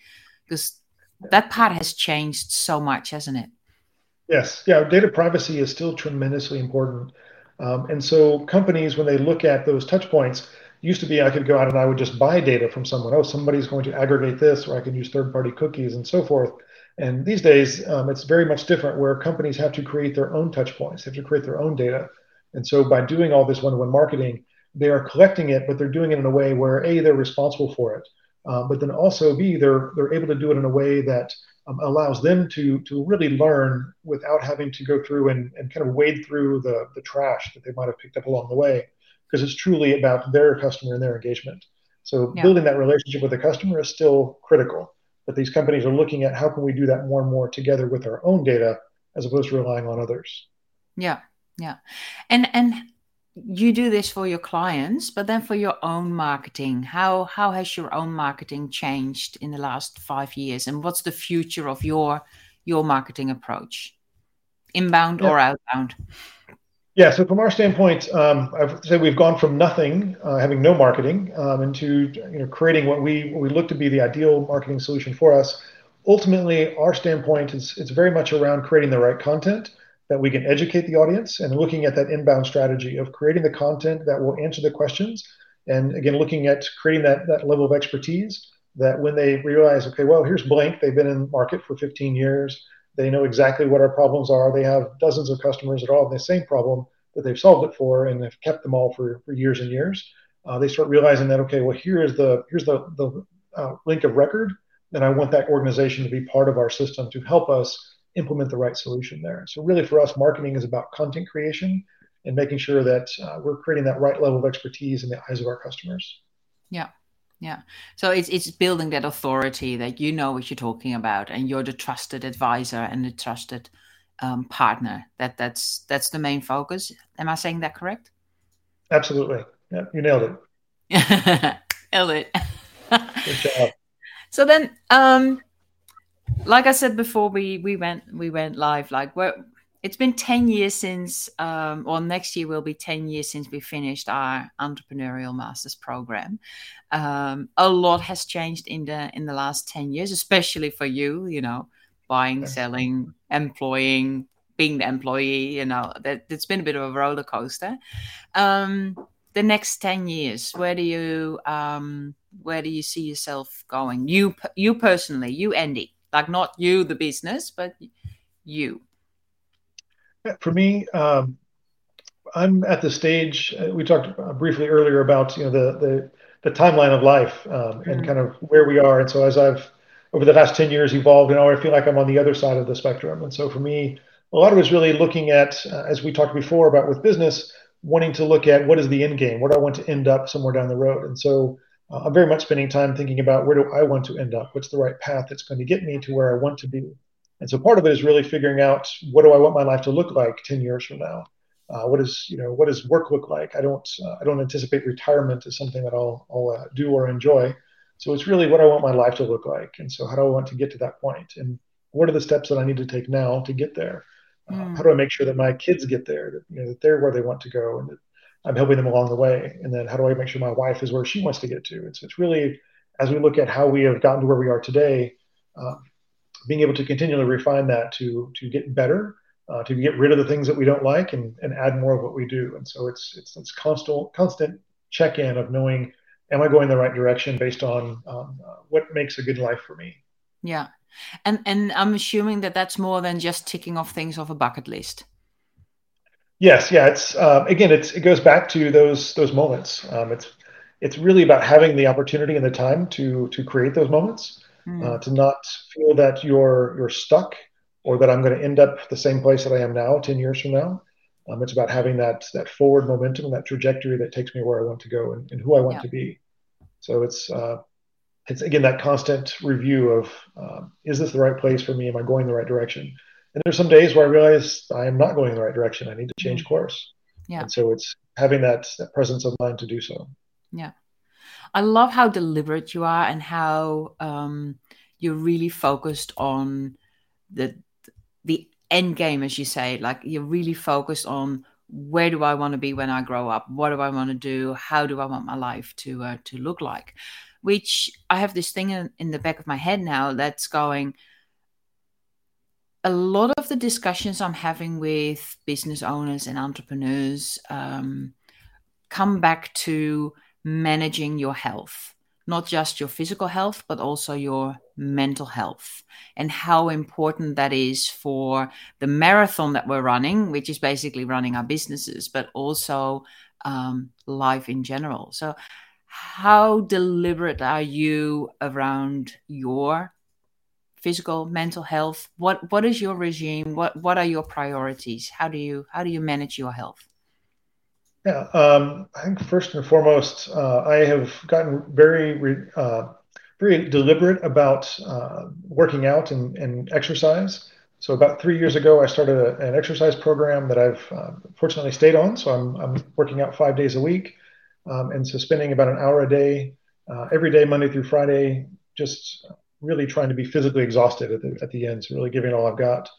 Speaker 1: because that part has changed so much hasn't it
Speaker 2: yes yeah data privacy is still tremendously important um, and so companies when they look at those touch points used to be I could go out and I would just buy data from someone. Oh, somebody's going to aggregate this, or I can use third-party cookies and so forth. And these days, um, it's very much different, where companies have to create their own touch points, they have to create their own data. And so, by doing all this one-to-one marketing, they are collecting it, but they're doing it in a way where a they're responsible for it, uh, but then also b they're they're able to do it in a way that um, allows them to to really learn without having to go through and, and kind of wade through the the trash that they might have picked up along the way because it's truly about their customer and their engagement. So yeah. building that relationship with the customer is still critical. But these companies are looking at how can we do that more and more together with our own data as opposed to relying on others.
Speaker 1: Yeah, yeah, and and you do this for your clients, but then for your own marketing, how how has your own marketing changed in the last five years, and what's the future of your your marketing approach, inbound yeah. or outbound?
Speaker 2: Yeah, so from our standpoint, um, I've said we've gone from nothing, uh, having no marketing, um, into you know creating what we what we look to be the ideal marketing solution for us. Ultimately, our standpoint is it's very much around creating the right content that we can educate the audience and looking at that inbound strategy of creating the content that will answer the questions, and again looking at creating that that level of expertise that when they realize, okay, well here's Blink, they've been in the market for 15 years they know exactly what our problems are. They have dozens of customers that all have the same problem that they've solved it for and have kept them all for, for years and years. Uh, they start realizing that okay, well here is the here's the the uh, link of record, and I want that organization to be part of our system to help us implement the right solution there. So really, for us, marketing is about content creation and making sure that uh, we're creating that right level of expertise in the eyes of our customers.
Speaker 1: Yeah. Yeah. So it's it's building that authority that you know what you're talking about and you're the trusted advisor and the trusted um, partner. That that's that's the main focus. Am i saying that correct?
Speaker 2: Absolutely. Yeah you nailed
Speaker 1: it. *laughs* Nailed it. *laughs* Good job. So then um like i said before we we went we went live like it's been 10 years since um, or next year will be 10 years since we finished our entrepreneurial masters program. Um, a lot has changed in the in the last 10 years especially for you you know buying selling employing being the employee you know that it's been a bit of a roller coaster. Um, the next 10 years where do you um, where do you see yourself going? You you personally you andy like not you the business but you
Speaker 2: for me, um, I'm at the stage uh, we talked briefly earlier about you know the the, the timeline of life um, mm-hmm. and kind of where we are. And so as I've over the last ten years evolved, you know, I feel like I'm on the other side of the spectrum. And so for me, a lot of it is really looking at, uh, as we talked before about with business, wanting to look at what is the end game, what do I want to end up somewhere down the road. And so uh, I'm very much spending time thinking about where do I want to end up? What's the right path that's going to get me to where I want to be? And so part of it is really figuring out what do I want my life to look like 10 years from now? Uh, what is you know what does work look like? I don't uh, I don't anticipate retirement as something that I'll, I'll uh, do or enjoy. So it's really what I want my life to look like, and so how do I want to get to that point? point, and what are the steps that I need to take now to get there? Mm. How do I make sure that my kids get there, that you know that they're where they want to go, and that I'm helping them along the way? And then how do I make sure my wife is where she wants to get to? It's it's really as we look at how we have gotten to where we are today, uh, being able to continually refine that to to get better uh, to get rid of the things that we don't like and, and add more of what we do. And so it's it's it's constant constant check in of knowing am I going the right direction based on um, uh, what makes a good life for me.
Speaker 1: Yeah, and and I'm assuming that that's more than just ticking off things off a bucket list.
Speaker 2: Yes, yeah. It's uh, again, it's it goes back to those those moments. Um, it's it's really about having the opportunity and the time to to create those moments, mm. to not feel that you're you're stuck or that I'm going to end up the same place that I am now 10 years from now. Um, it's about having that that forward momentum and that trajectory that takes me where I want to go and, and who I want yeah. to be. So it's uh, it's again that constant review of um, is this the right place for me? Am I going the right direction? And there's some days where I realize I am not going in the right direction. I need to change mm-hmm. course. Yeah. And so it's having that, that presence of mind to do so.
Speaker 1: Yeah. I love how deliberate you are and how um, you're really focused on the the end game, as you say. Like you're really focused on where do I want to be when I grow up? What do I want to do? How do I want my life to uh, to look like? Which I have this thing in, in the back of my head now that's going. A lot of the discussions I'm having with business owners and entrepreneurs um, come back to managing your health not just your physical health, but also your mental health, and how important that is for the marathon that we're running, which is basically running our businesses, but also um, life in general. So, how deliberate are you around your physical mental health what what is your regime what what are your priorities how do you how do you manage your health
Speaker 2: yeah, um, I think first and foremost, uh, I have gotten very, uh, very deliberate about uh, working out and, and, exercise. So about three years ago, I started a, an exercise program that I've uh, fortunately stayed on. So I'm, I'm, working out five days a week, um, and so spending about an hour a day, uh, every day, Monday through Friday, just really trying to be physically exhausted at the, at the end. So really giving all I've got.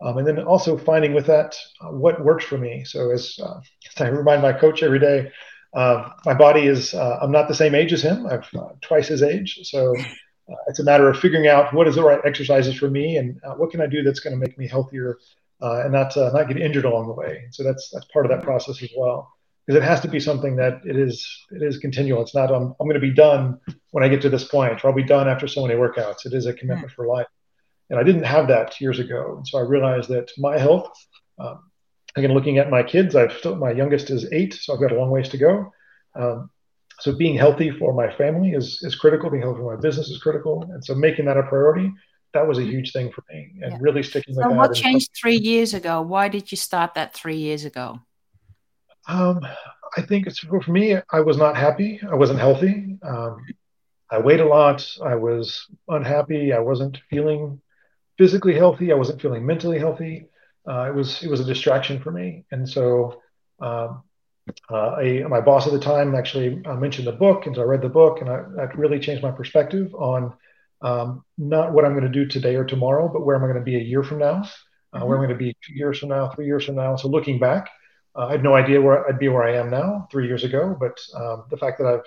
Speaker 2: Um, and then also finding with that uh, what works for me. So as, uh, as, *laughs* I remind my coach every day, uh, my body is uh, I'm not the same age as him. I'm uh, twice his age. So uh, it's a matter of figuring out what is the right exercises for me and what can I do that's going to make me healthier and not not get injured along the way. So that's that's part of that process as well. Because it has to be something that it is it is continual. It's not um, I'm going to be done when I get to this point, or I'll be done after so many workouts. It is a commitment for life. And I didn't have that years ago. And so I realized that my health, um, again, looking at my kids, I've still, my youngest is eight, so I've got a long ways to go. Um, so being healthy for my family is, is critical. Being healthy for my business is critical. And so making that a priority, that was a huge thing for me and yeah. really sticking with
Speaker 1: so
Speaker 2: that.
Speaker 1: What changed three years ago? Why did you start that three years ago?
Speaker 2: Um, I think it's for me, I was not happy. I wasn't healthy. Um, I weighed a lot. I was unhappy. I wasn't feeling physically healthy. I wasn't feeling mentally healthy. Uh, it was it was a distraction for me, and so um, uh, I, my boss at the time actually uh, mentioned the book, and so I read the book, and I, that really changed my perspective on um, not what I'm going to do today or tomorrow, but where am I going to be a year from now, uh, mm-hmm. where I'm going to be two years from now, three years from now. So looking back, uh, I had no idea where I'd be where I am now three years ago, but um, the fact that I've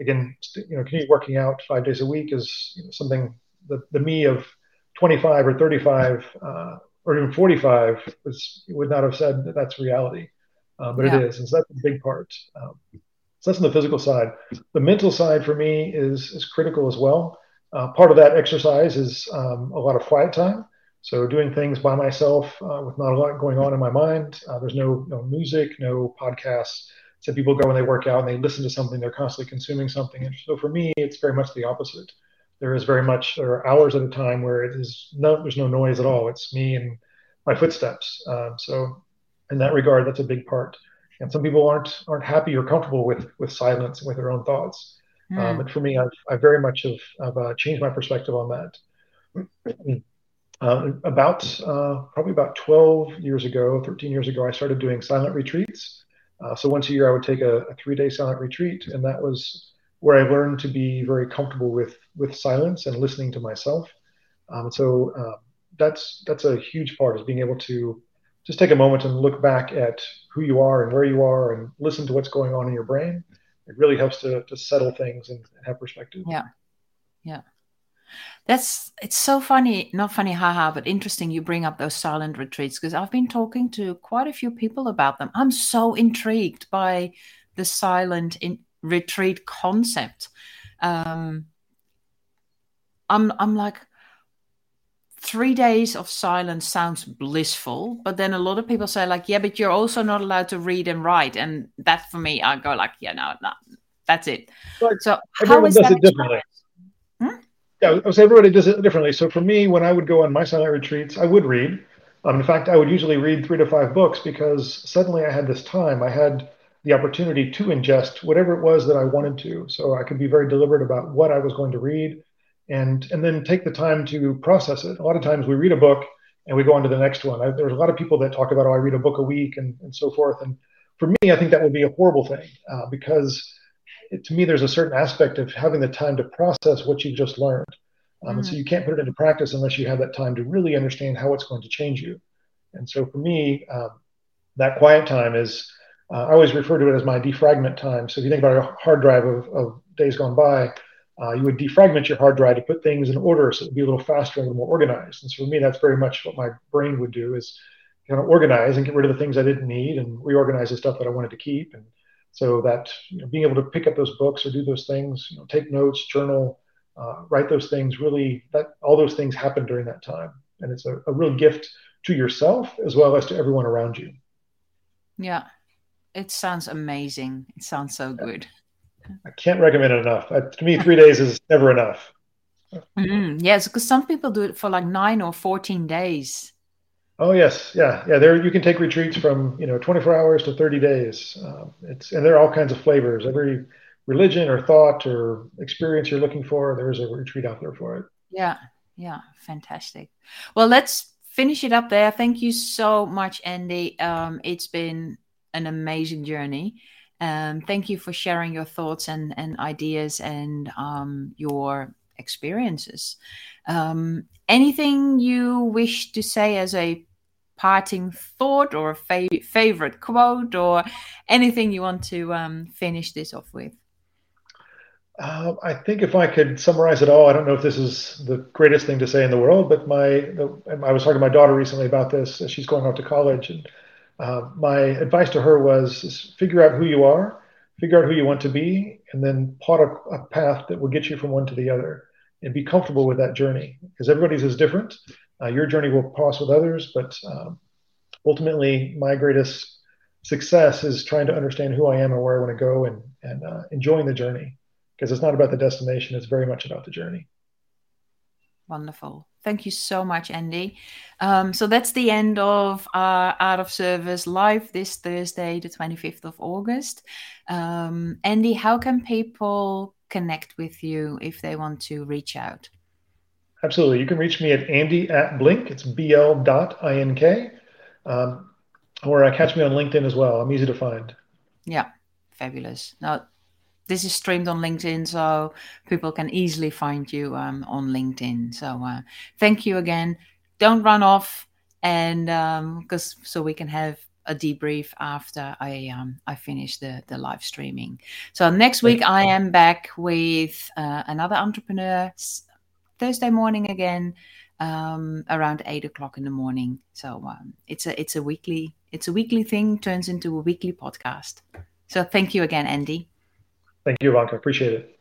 Speaker 2: again, you know, continue working out five days a week is you know, something the, the me of 25 or 35 uh, or even 45 was, would not have said that that's reality, uh, but yeah. it is, and so that's a big part. Um, so that's on the physical side. The mental side for me is is critical as well. Uh, part of that exercise is um, a lot of quiet time. So doing things by myself uh, with not a lot going on in my mind. Uh, there's no no music, no podcasts. So people go and they work out and they listen to something. They're constantly consuming something. And so for me, it's very much the opposite there is very much there are hours at a time where it is no there's no noise at all it's me and my footsteps um, so in that regard that's a big part and some people aren't aren't happy or comfortable with with silence and with their own thoughts Mm. Um, and for me, I've, I very much have, have uh, changed my perspective on that. *clears throat* Uh, about uh, probably about 12 years ago, 13 years ago, I started doing silent retreats. Uh, so once a year, I would take a, a three-day silent retreat, and that was where I learned to be very comfortable with with silence and listening to myself. Um, so uh, that's that's a huge part is being able to just take a moment and look back at who you are and where you are and listen to what's going on in your brain. It really helps to to settle things and have perspective.
Speaker 1: Yeah, yeah. That's it's so funny, not funny, haha, but interesting. You bring up those silent retreats because I've been talking to quite a few people about them. I'm so intrigued by the silent in, retreat concept. Um, I'm I'm like three days of silence sounds blissful, but then a lot of people say like, yeah, but you're also not allowed to read and write, and that for me, I go like, yeah, no, no, that's it. But so how is that?
Speaker 2: Yeah, I say everybody does it differently. So for me, when I would go on my silent retreats, I would read. Um, in fact, I would usually read three to five books because suddenly I had this time. I had the opportunity to ingest whatever it was that I wanted to. So I could be very deliberate about what I was going to read and and then take the time to process it. A lot of times we read a book and we go on to the next one. I, there's a lot of people that talk about, oh, I read a book a week and, and so forth. And for me, I think that would be a horrible thing uh, because it, to me, there's a certain aspect of having the time to process what you've just learned. Um, mm. And so mm. you can't put it into practice unless you have that time to really understand how it's going to change you. And so for me, um, that quiet time is uh, I always refer to it as my defragment time. So if you think about a hard drive of, of days gone by, uh, you would defragment your hard drive to put things in order so it would be a little faster and a little more organized. And so for me, that's very much what my brain would do is kind of organize and get rid of the things I didn't need and reorganize the stuff that I wanted to keep. And so that you know, being able to pick up those books or do those things, you know, take notes, journal, uh, write those things, really that all those things happen during that time. And it's a, a real gift to yourself as well as to everyone around you.
Speaker 1: Yeah. It sounds amazing. It sounds so good.
Speaker 2: I can't recommend it enough. Uh, to me, three days is never enough.
Speaker 1: Mm-hmm. Yes, because some people do it for like nine or fourteen days.
Speaker 2: Oh yes, yeah, yeah. There you can take retreats from you know 24 hours to 30 days. Um, it's and there are all kinds of flavors. Every religion or thought or experience you're looking for, there's a retreat out there for it.
Speaker 1: Yeah, yeah, fantastic. Well, let's finish it up there. Thank you so much, Andy. Um, it's been an amazing journey. Um, thank you for sharing your thoughts and, and ideas and um, your experiences. Um, anything you wish to say as a parting thought or a fa- favorite quote or anything you want to um, finish this off with?
Speaker 2: Uh, I think if I could summarize it all, I don't know if this is the greatest thing to say in the world, but my the, I was talking to my daughter recently about this. She's going off to college, and uh, my advice to her was figure out who you are, figure out who you want to be, and then plot a, a path that will get you from one to the other and be comfortable with that journey because everybody's is different. Uh, your journey will cross with others, but um, ultimately, my greatest success is trying to understand who I am and where I want to go and, and uh, enjoying the journey because it's not about the destination, it's very much about the journey.
Speaker 1: Wonderful. Thank you so much, Andy. Um, so that's the end of our Art of Service live this Thursday, the 25th of August. Um, Andy, how can people connect with you if they want to reach out?
Speaker 2: Absolutely. You can reach me at Andy at Blink. It's BL dot INK. Um, or uh, catch me on LinkedIn as well. I'm easy to find.
Speaker 1: Yeah, fabulous. Now, this is streamed on LinkedIn, so people can easily find you um, on LinkedIn. So uh, thank you again. Don't run off, and because um, so we can have a debrief after I um, I finish the the live streaming. So next week I am back with uh, another entrepreneur Thursday morning again um, around eight o'clock in the morning. So um, it's a it's a weekly it's a weekly thing turns into a weekly podcast. So thank you again, Andy.
Speaker 2: Thank you, Ivanka. Appreciate it.